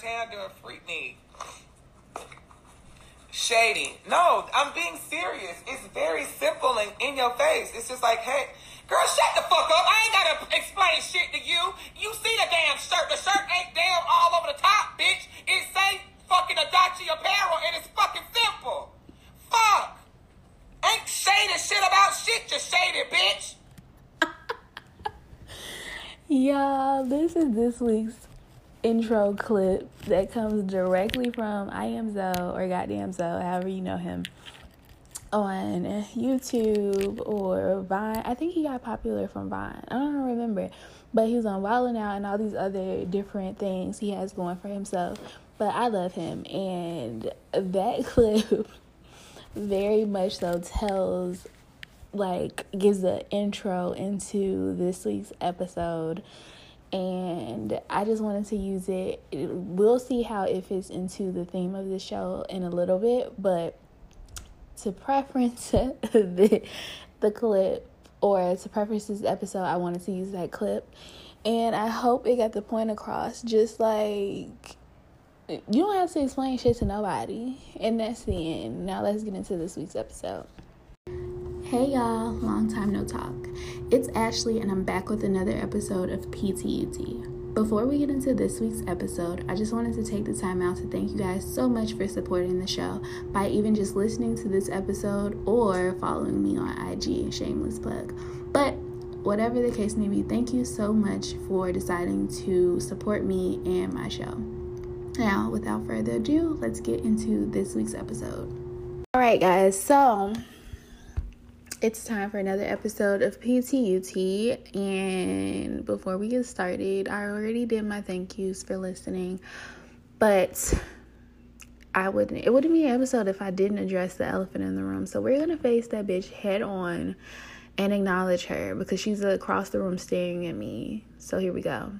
Doing freak me. Shady. No, I'm being serious. It's very simple and in your face. It's just like, hey, girl, shut the fuck up. I ain't gotta explain shit to you. You see the damn shirt. The shirt ain't damn all over the top, bitch. It say fucking Adachi apparel and it's fucking simple. Fuck. Ain't shady shit about shit, just shady, bitch. Y'all, this is this week's intro clip that comes directly from I Am Zoe or Goddamn Zoe, however you know him, on YouTube or Vine. I think he got popular from Vine. I don't remember. But he was on Wild 'N Out and all these other different things he has going for himself. But I love him. And that clip very much so tells like gives the intro into this week's episode and I just wanted to use it. We'll see how it fits into the theme of the show in a little bit, but to preference the the clip or to preference this episode, I wanted to use that clip, and I hope it got the point across. Just like you don't have to explain shit to nobody, and that's the end. Now let's get into this week's episode. Hey y'all, long time no talk. It's Ashley, and I'm back with another episode of PTUT. Before we get into this week's episode, I just wanted to take the time out to thank you guys so much for supporting the show by even just listening to this episode or following me on IG, shameless plug. But whatever the case may be, thank you so much for deciding to support me and my show. Now, without further ado, let's get into this week's episode. All right, guys, so it's time for another episode of PTUT. And before we get started, I already did my thank yous for listening, but I wouldn't, it wouldn't be an episode if I didn't address the elephant in the room. So we're gonna face that bitch head on and acknowledge her because she's across the room staring at me. So here we go.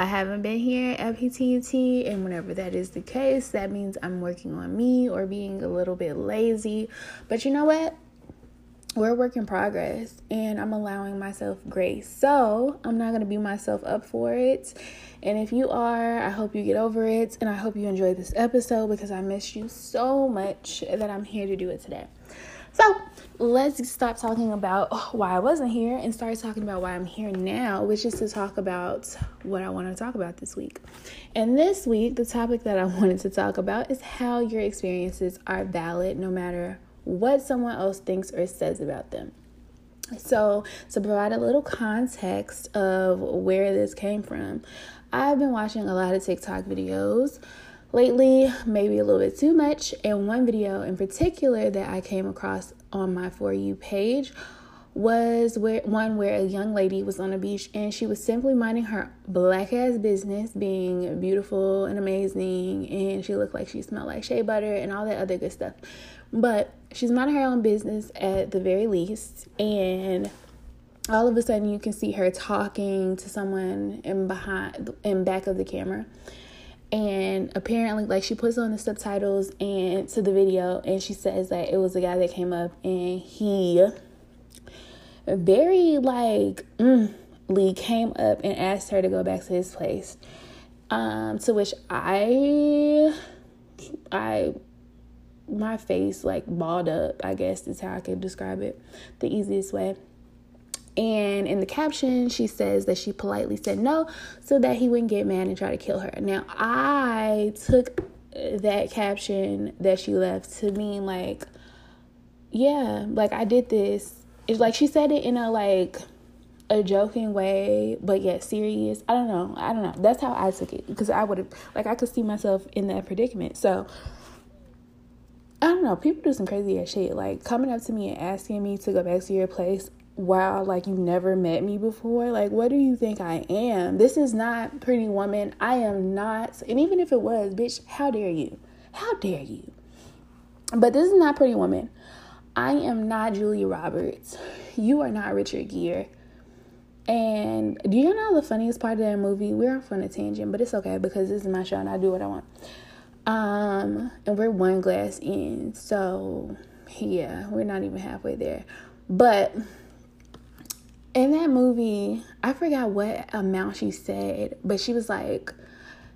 I haven't been here at PTUT, and whenever that is the case, that means I'm working on me or being a little bit lazy. But you know what? We're a work in progress, and I'm allowing myself grace. So I'm not going to beat myself up for it. And if you are, I hope you get over it, and I hope you enjoy this episode because I miss you so much that I'm here to do it today. So let's stop talking about why I wasn't here and start talking about why I'm here now, which is to talk about what I want to talk about this week. And this week, the topic that I wanted to talk about is how your experiences are valid no matter what someone else thinks or says about them. So, to provide a little context of where this came from, I've been watching a lot of TikTok videos lately, maybe a little bit too much. And one video in particular that I came across on my For You page was where one where a young lady was on a beach and she was simply minding her black ass business, being beautiful and amazing, and she looked like she smelled like shea butter and all that other good stuff. But she's minding her own business at the very least, and all of a sudden you can see her talking to someone in behind in back of the camera and apparently like she puts on the subtitles and to the video and she says that it was a guy that came up and he very like mm, Lee came up and asked her to go back to his place. Um to which i i my face like balled up i guess is how i could describe it the easiest way and in the caption, she says that she politely said no so that he wouldn't get mad and try to kill her. Now, I took that caption that she left to mean like, yeah, like I did this. It's like she said it in a like a joking way, but yet serious. I don't know. I don't know. That's how I took it because I would have like I could see myself in that predicament. So I don't know. People do some crazy ass shit. Like coming up to me and asking me to go back to your place wow, like you've never met me before. Like, what do you think I am? This is not Pretty Woman. I am not. And even if it was, bitch, how dare you? How dare you? But this is not Pretty Woman. I am not Julia Roberts. You are not Richard Gere. And do you know the funniest part of that movie? We're off on a tangent, but it's okay because this is my show and I do what I want. Um, and we're one glass in, so yeah, we're not even halfway there. But in that movie, I forgot what amount she said, but she was like,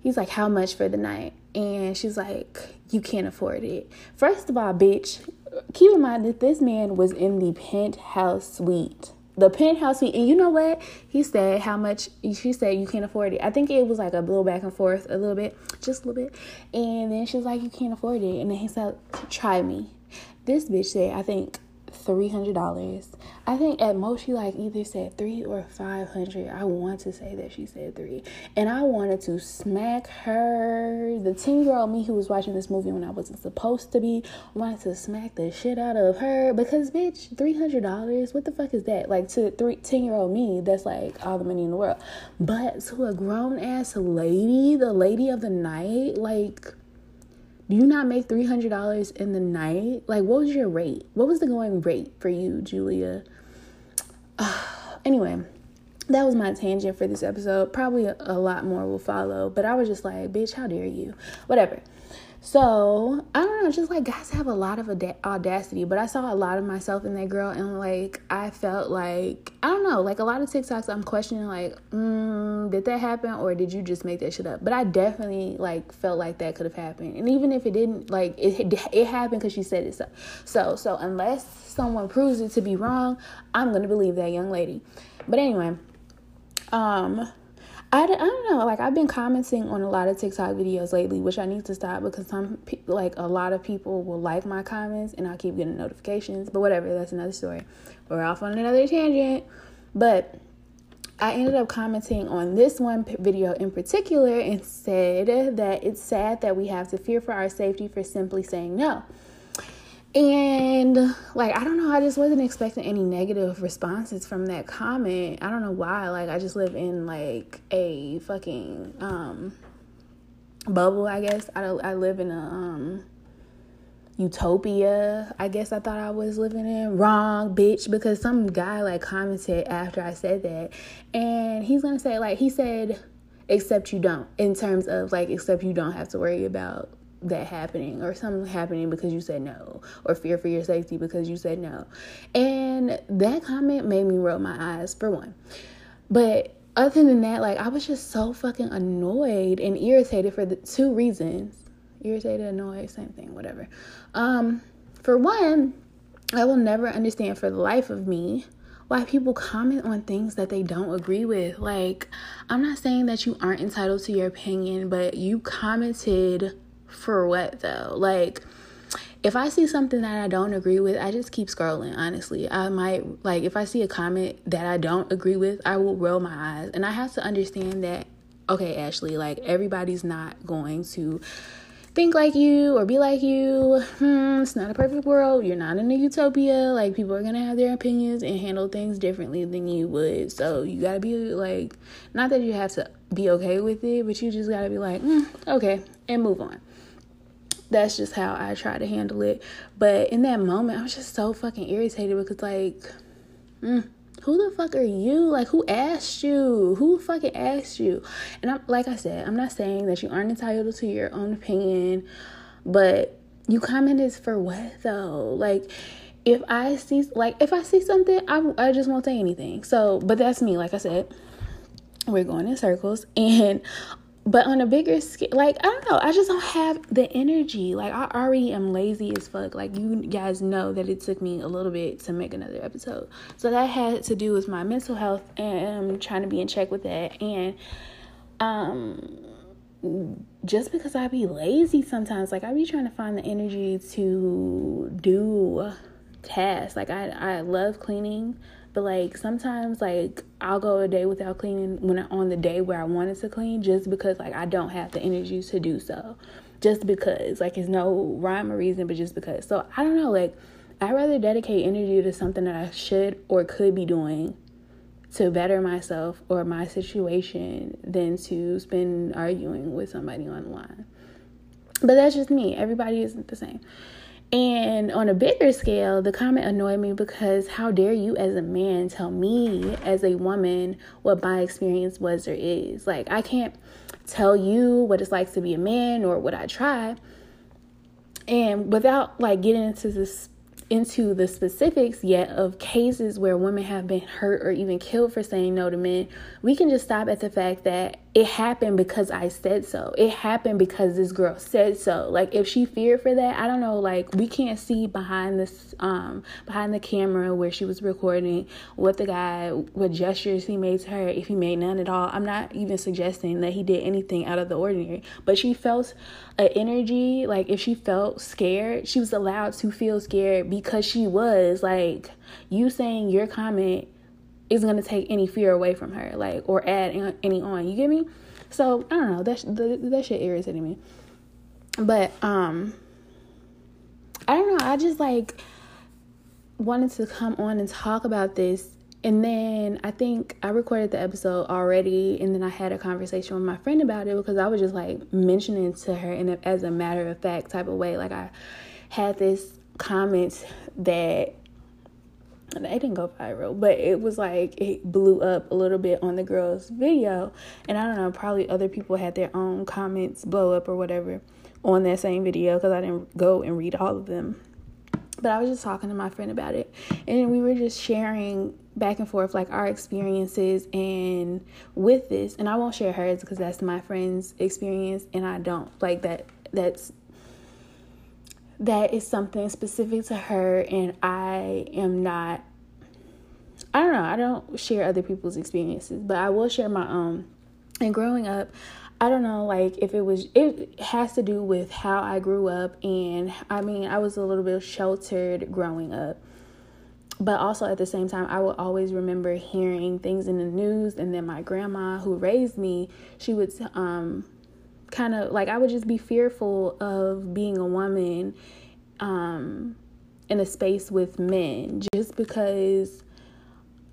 he's like, how much for the night? And she's like, you can't afford it. First of all, bitch, keep in mind that this man was in the penthouse suite. The penthouse suite, and you know what? He said how much. She said you can't afford it. I think it was like a little back and forth, a little bit, just a little bit. And then she was like, "You can't afford it." And then he said, "Try me." This bitch said, "I think three hundred dollars. I think at most she like either said three or five hundred. I want to say that she said three, and I wanted to smack her. The ten year old me who was watching this movie when I wasn't supposed to be wanted to smack the shit out of her because bitch, three hundred dollars. What the fuck is that? Like to three ten year old me, that's like all the money in the world. But to a grown ass lady, the lady of the night, like do you not make $300 in the night? Like, what was your rate? What was the going rate for you, Julia? Uh, anyway, that was my tangent for this episode. Probably a, a lot more will follow, but I was just like, bitch, how dare you? Whatever. So I don't know, just like guys have a lot of audacity, but I saw a lot of myself in that girl, and like I felt like I don't know, like a lot of TikToks, I'm questioning like, mm, did that happen or did you just make that shit up? But I definitely like felt like that could have happened, and even if it didn't, like it it happened because she said it so. So so unless someone proves it to be wrong, I'm gonna believe that young lady. But anyway, um I, I don't know. Like I've been commenting on a lot of TikTok videos lately, which I need to stop because some like a lot of people, will like my comments, and I keep getting notifications. But whatever, that's another story. We're off on another tangent. But I ended up commenting on this one video in particular and said that it's sad that we have to fear for our safety for simply saying no. And like, I don't know, I just wasn't expecting any negative responses from that comment. I don't know why. Like, I just live in like a fucking um bubble, I guess. I I live in a um utopia. I guess I thought I was living in wrong, bitch, because some guy like commented after I said that. And he's to say like he said except you don't in terms of like except you don't have to worry about that happening or something happening because you said no or fear for your safety because you said no. And that comment made me roll my eyes for one. But other than that, like I was just so fucking annoyed and irritated for the two reasons. Irritated, annoyed, same thing, whatever. Um, for one, I will never understand for the life of me why people comment on things that they don't agree with. Like, I'm not saying that you aren't entitled to your opinion, but you commented for what though? Like, if I see something that I don't agree with, I just keep scrolling, honestly. I might, like, if I see a comment that I don't agree with, I will roll my eyes. And I have to understand that, okay, Ashley, like, everybody's not going to think like you or be like you. Hmm, it's not a perfect world. You're not in a utopia. Like, people are to have their opinions and handle things differently than you would. So, you got to be, like, not that you have to be okay with it, but you just got to be like, mm, okay, and move on that's just how I try to handle it. But in that moment, I was just so fucking irritated because, like, mm, who the fuck are you? Like, who asked you? Who fucking asked you? And I'm like I said, I'm not saying that you aren't entitled to your own opinion, but you commented for what though? Like, if I see like if I see something, I I just won't say anything. So, but that's me. Like I said, we're going in circles and but on a bigger scale like i don't know i just don't have the energy like i already am lazy as fuck like you guys know that it took me a little bit to make another episode. So that had to do with my mental health and I'm trying to be in check with that and um just because i be lazy sometimes like i be trying to find the energy to do tasks like i i love cleaning but like sometimes like I'll go a day without cleaning when I, on the day where I wanted to clean just because like I don't have the energy to do so. Just because like it's no rhyme or reason, but just because. So I don't know, like I'd rather dedicate energy to something that I should or could be doing to better myself or my situation than to spend arguing with somebody online. But that's just me. Everybody isn't the same. And on a bigger scale, the comment annoyed me because how dare you, as a man, tell me, as a woman, what my experience was or is? Like, I can't tell you what it's like to be a man or what I try. And without like getting into this into the specifics yet of cases where women have been hurt or even killed for saying no to men. We can just stop at the fact that it happened because I said so. It happened because this girl said so. Like if she feared for that, I don't know, like we can't see behind this um behind the camera where she was recording what the guy what gestures he made to her, if he made none at all. I'm not even suggesting that he did anything out of the ordinary, but she felt an energy like if she felt scared, she was allowed to feel scared because she was like you saying your comment isn't going to take any fear away from her, like, or add any on. You get me? So I don't know. That that shit irritated me. But um, I don't know. I just like wanted to come on and talk about this. And then I think I recorded the episode already, and then I had a conversation with my friend about it because I was just like mentioning to her in a, as a matter of fact type of way. Like I had this comment that it didn't go viral, but it was like it blew up a little bit on the girl's video. And I don't know, probably other people had their own comments blow up or whatever on that same video because I didn't go and read all of them. But I was just talking to my friend about it, and we were just sharing back and forth like our experiences and with this. And I won't share hers because that's my friend's experience, and I don't like that. That's that is something specific to her and I am not I don't know, I don't share other people's experiences, but I will share my own. And growing up, I don't know, like if it was, it has to do with how I grew up. And I mean, I was a little bit sheltered growing up. But also at the same time, I will always remember hearing things in the news. And then my grandma, who raised me, she would um, kind of like I would just be fearful of being a woman um in a space with men just because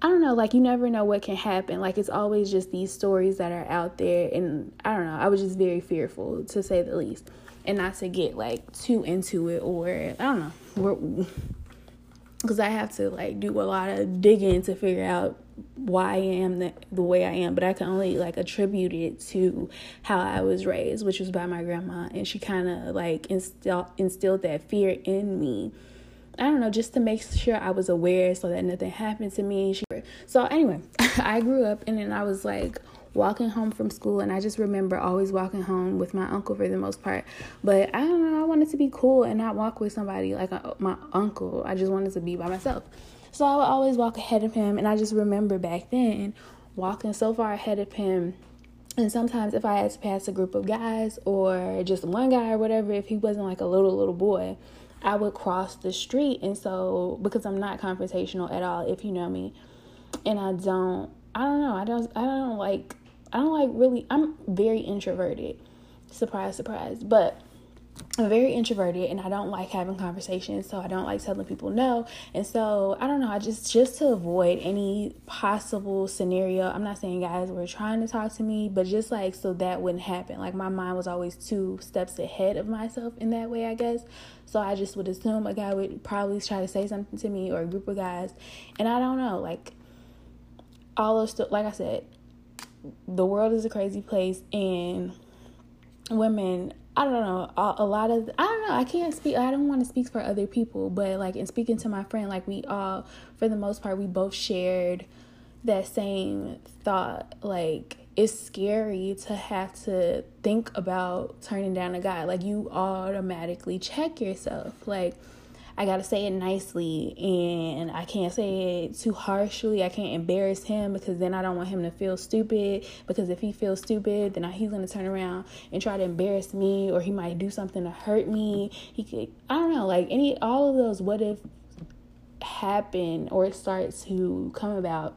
I don't know, like you never know what can happen. Like it's always just these stories that are out there and I don't know, I was just very fearful to say the least. And not to get like too into it or I don't know. Because I have to like do a lot of digging to figure out why I am the, the way I am, but I can only like attribute it to how I was raised, which was by my grandma, and she kind of like instilled instilled that fear in me. I don't know, just to make sure I was aware so that nothing happened to me. So anyway, I grew up and then I was like walking home from school and I just remember always walking home with my uncle for the most part. But I don't know, I wanted to be cool and not walk with somebody like a, my uncle. I just wanted to be by myself. So I would always walk ahead of him. And I just remember back then walking so far ahead of him. And sometimes if I had to pass a group of guys or just one guy or whatever, if he wasn't like a little, little boy, I would cross the street. And so, because I'm not confrontational at all, if you know me, and I don't, I don't know, I don't, I don't like, I don't like really, I'm very introverted. Surprise, surprise. But I'm very introverted and I don't like having conversations, so I don't like telling people no. And so I don't know, I just just to avoid any possible scenario. I'm not saying guys were trying to talk to me, but just like so that wouldn't happen. Like my mind was always two steps ahead of myself in that way, I guess. So I just would assume a guy would probably try to say something to me or a group of guys. And I don't know, like all of stuff like I said, the world is a crazy place and women I don't know, a, lot of, I don't know, I can't speak, I don't want to speak for other people, but like in speaking to my friend, like we all, for the most part, we both shared that same thought. Like it's scary to have to think about turning down a guy. Like you automatically check yourself. Like, I gotta say it nicely and I can't say it too harshly. I can't embarrass him because then I don't want him to feel stupid. Because if he feels stupid, then he's gonna turn around and try to embarrass me or he might do something to hurt me. He could, I don't know, like any, all of those what if happen or it starts to come about.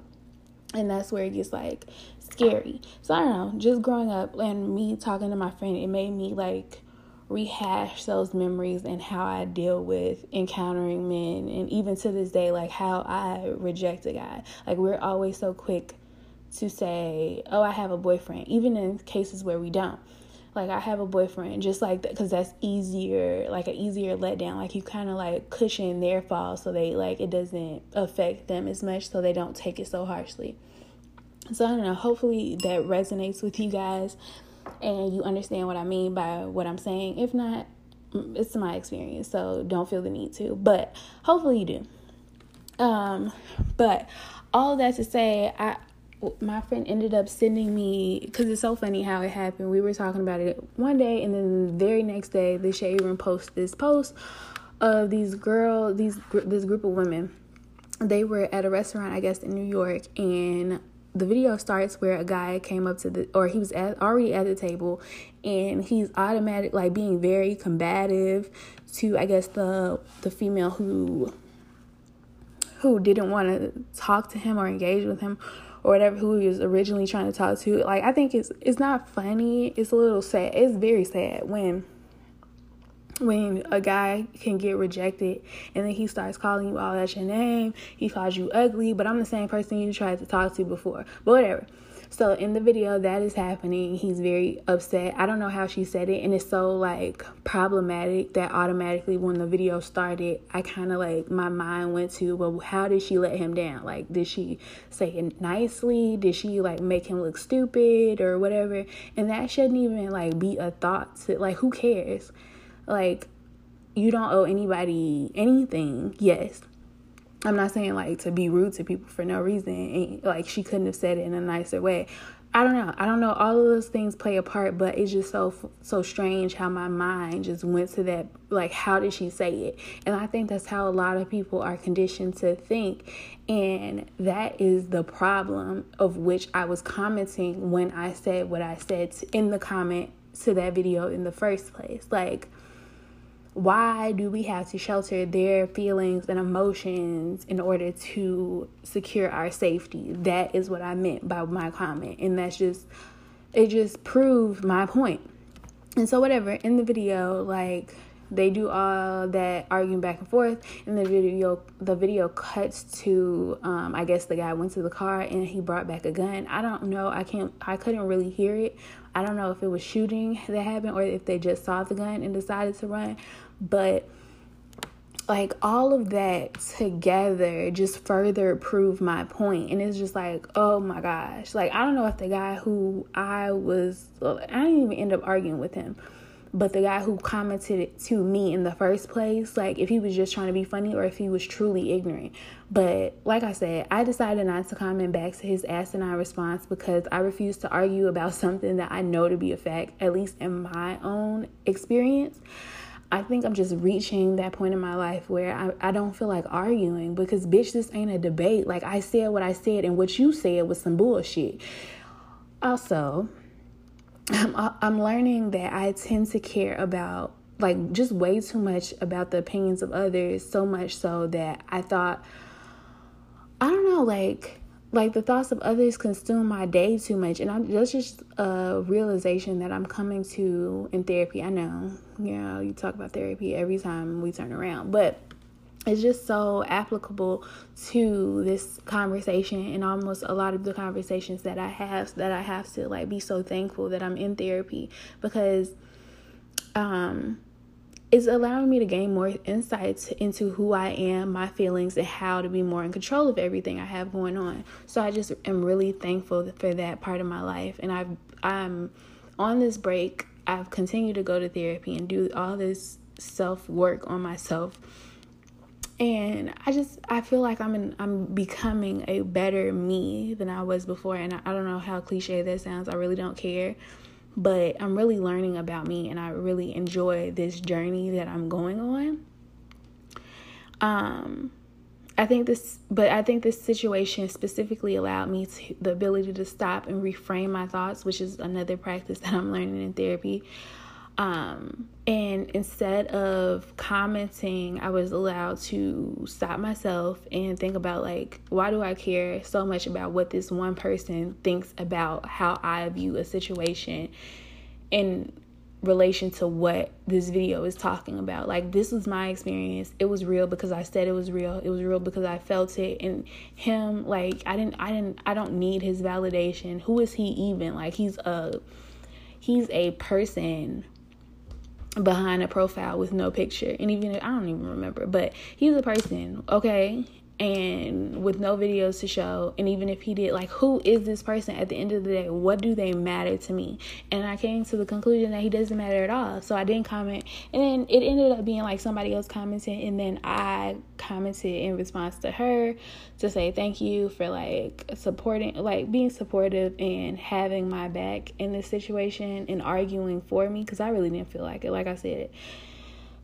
And that's where it gets like scary. So I don't know, just growing up and me talking to my friend, it made me like rehash those memories and how I deal with encountering men and even to this day like how I reject a guy. Like we're always so quick to say, "Oh, I have a boyfriend," even in cases where we don't. Like I have a boyfriend, just like that, because that's easier, like an easier letdown. Like you kind of like cushion their fall, so they like it doesn't affect them as much, so they don't take it so harshly. So I don't know. Hopefully that resonates with you guys and you understand what I mean by what I'm saying. If not, it's my experience, so don't feel the need to. But hopefully you do. Um, but all that to say, I my friend ended up sending me because it's so funny how it happened. We were talking about it one day, and then the very next day, the shade room post this post of these girl, these this group of women. They were at a restaurant, I guess, in New York, and the video starts where a guy came up to the or he was at, already at the table and he's automatic like being very combative to I guess the the female who who didn't want to talk to him or engage with him or whatever who he was originally trying to talk to. Like I think it's it's not funny. It's a little sad. It's very sad when when a guy can get rejected and then he starts calling you all at your name. He calls you ugly, but I'm the same person you tried to talk to before. But whatever. So in the video that is happening, he's very upset. I don't know how she said it, and it's so like problematic that automatically when the video started, I kind of like my mind went to, well, how did she let him down? Like, did she say it nicely? Did she like make him look stupid or whatever? And that shouldn't even like be a thought to like who cares? Like, you don't owe anybody anything. Yes, I'm not saying like to be rude to people for no reason. And, like she couldn't have said it in a nicer way. I don't know. I don't know. All of those things play a part, but it's just so so strange how my mind just went to that. Like, how did she say it? And I think that's how a lot of people are conditioned to think, and that is the problem of which I was commenting when I said what I said in the comment to that video in the first place. Like, why do we have to shelter their feelings and emotions in order to secure our safety? That is what I meant by my comment. And that's just, it just proved my point. And so, whatever, in the video, like, they do all that arguing back and forth and the video the video cuts to um, i guess the guy went to the car and he brought back a gun i don't know i can't i couldn't really hear it i don't know if it was shooting that happened or if they just saw the gun and decided to run but like all of that together just further proved my point. And it's just like oh my gosh. Like i don't know if the guy who i was i didn't even end up arguing with him but the guy who commented to me in the first place like if he was just trying to be funny or if he was truly ignorant. But like i said i decided not to comment back to his asinine response because i refuse to argue about something that i know to be a fact at least in my own experience I think I'm just reaching that point in my life where I, I don't feel like arguing because, bitch, this ain't a debate. Like, I said what I said, and what you said was some bullshit. Also, I'm, I'm learning that I tend to care about, like, just way too much about the opinions of others, so much so that I thought, I don't know, like, like the thoughts of others consume my day too much and I'm that's just a realization that I'm coming to in therapy. I know, you know, you talk about therapy every time we turn around, but it's just so applicable to this conversation and almost a lot of the conversations that I have that I have to like be so thankful that I'm in therapy because um it's allowing me to gain more insights into who I am, my feelings, and how to be more in control of everything I have going on. So I just am really thankful for that part of my life. And I've I'm on this break. I've continued to go to therapy and do all this self work on myself. And I just I feel like I'm in, I'm becoming a better me than I was before. And I, I don't know how cliche that sounds. I really don't care but I'm really learning about me and I really enjoy this journey that I'm going on. Um I think this but I think this situation specifically allowed me to the ability to stop and reframe my thoughts, which is another practice that I'm learning in therapy. Um, and instead of commenting, I was allowed to stop myself and think about like, why do I care so much about what this one person thinks about how I view a situation in relation to what this video is talking about. Like this was my experience. It was real because I said it was real. It was real because I felt it and him like I didn't I didn't I don't need his validation. Who is he even? Like he's a he's a person behind a profile with no picture. And even I don't even remember, but he's a person, okay? And with no videos to show and even if he did like who is this person? At the end of the day what do they matter to me? And i came to the conclusion that he doesn't matter at all so i didn't comment. And then it ended up being like somebody else commented and then i commented in response to her to say thank you for like supporting like being supportive and having my back in this situation and arguing for me because i really didn't feel like it like i said.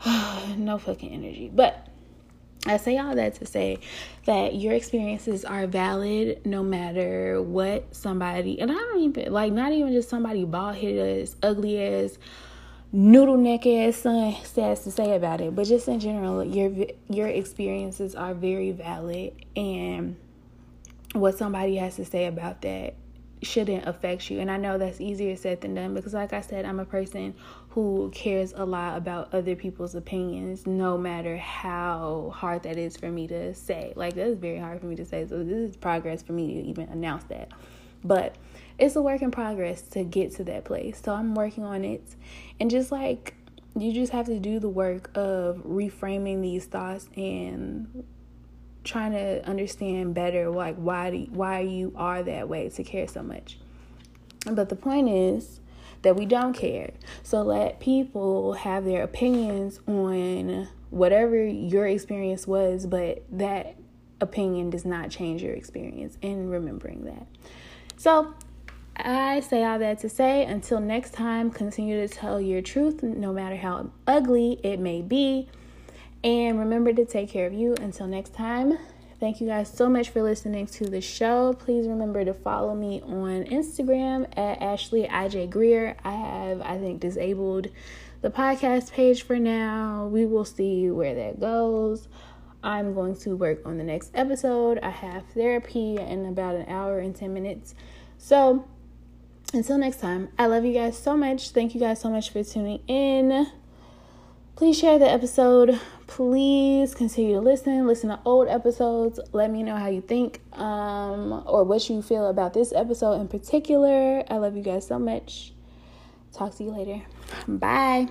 No fucking energy. But I say all that to say that your experiences are valid no matter what somebody, and I don't even like not even just somebody bald headed as ugly as noodle neck ass son says to say about it, but just in general, your your experiences are very valid, and what somebody has to say about that shouldn't affect you. And I know that's easier said than done because, like I said, I'm a person who cares a lot about other people's opinions, no matter how hard that is for me to say. Like, that is very hard for me to say. So, this is progress for me to even announce that. But it's a work in progress to get to that place. So, I'm working on it. And just like you just have to do the work of reframing these thoughts and trying to understand better like why do, why you are that way to care so much. But the point is that we don't care. So let people have their opinions on whatever your experience was, but that opinion does not change your experience and remembering that. So I say all that to say until next time, continue to tell your truth no matter how ugly it may be. And remember to take care of you. Until next time, thank you guys so much for listening to the show. Please remember to follow me on Instagram at Ashley IJ Greer. I have, I think, disabled the podcast page for now. We will see where that goes. I'm going to work on the next episode. I have therapy in about an hour and 10 minutes. So, until next time, I love you guys so much. Thank you guys so much for tuning in. Please share the episode. Please continue to listen. Listen to old episodes. Let me know how you think um, or what you feel about this episode in particular. I love you guys so much. Talk to you later. Bye.